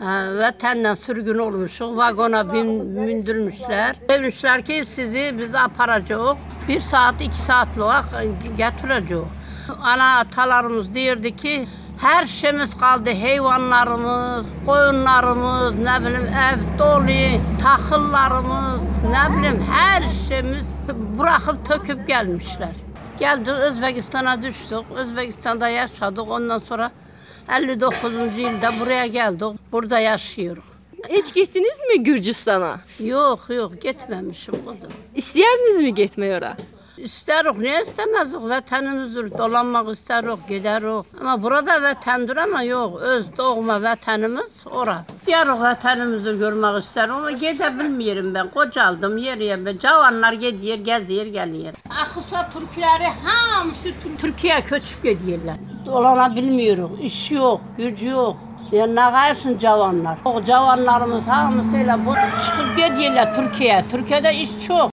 Ha, Vatenden sürgün olmuşuz. Vagona bin, bindirmişler. Demişler ki sizi biz aparacağız. Bir saat, iki saat olarak getireceğiz. Ana atalarımız derdi ki her şeyimiz kaldı. Hayvanlarımız, koyunlarımız, ne bileyim ev dolu, takıllarımız, ne bileyim her şeyimiz bırakıp töküp gelmişler. Geldik Özbekistan'a düştük. Özbekistan'da yaşadık. Ondan sonra 59. yılda buraya geldik. Burada yaşıyoruz. Hiç gittiniz mi Gürcistan'a? Yok yok gitmemişim kızım. İsteyerdiniz mi gitmeyi oraya? İsterik ne istemezdik vatanımızdır dolanmak isterik giderik ama burada vatandır ama yok öz doğma vatanımız orada. İsterik vatanımızdır görmek isterim ama gidebilmiyorum ben kocaldım yeriye ben cavanlar gidiyor geziyor geliyor. Akısa Türkleri hamısı Tür- Türkiye köçüp gidiyorlar. Dolanabilmiyoruz iş yok gücü yok. Ya ne kaysın cavanlar? O cavanlarımız hamısıyla bu çıkıp gidiyorlar Türkiye. Türkiye'de iş çok.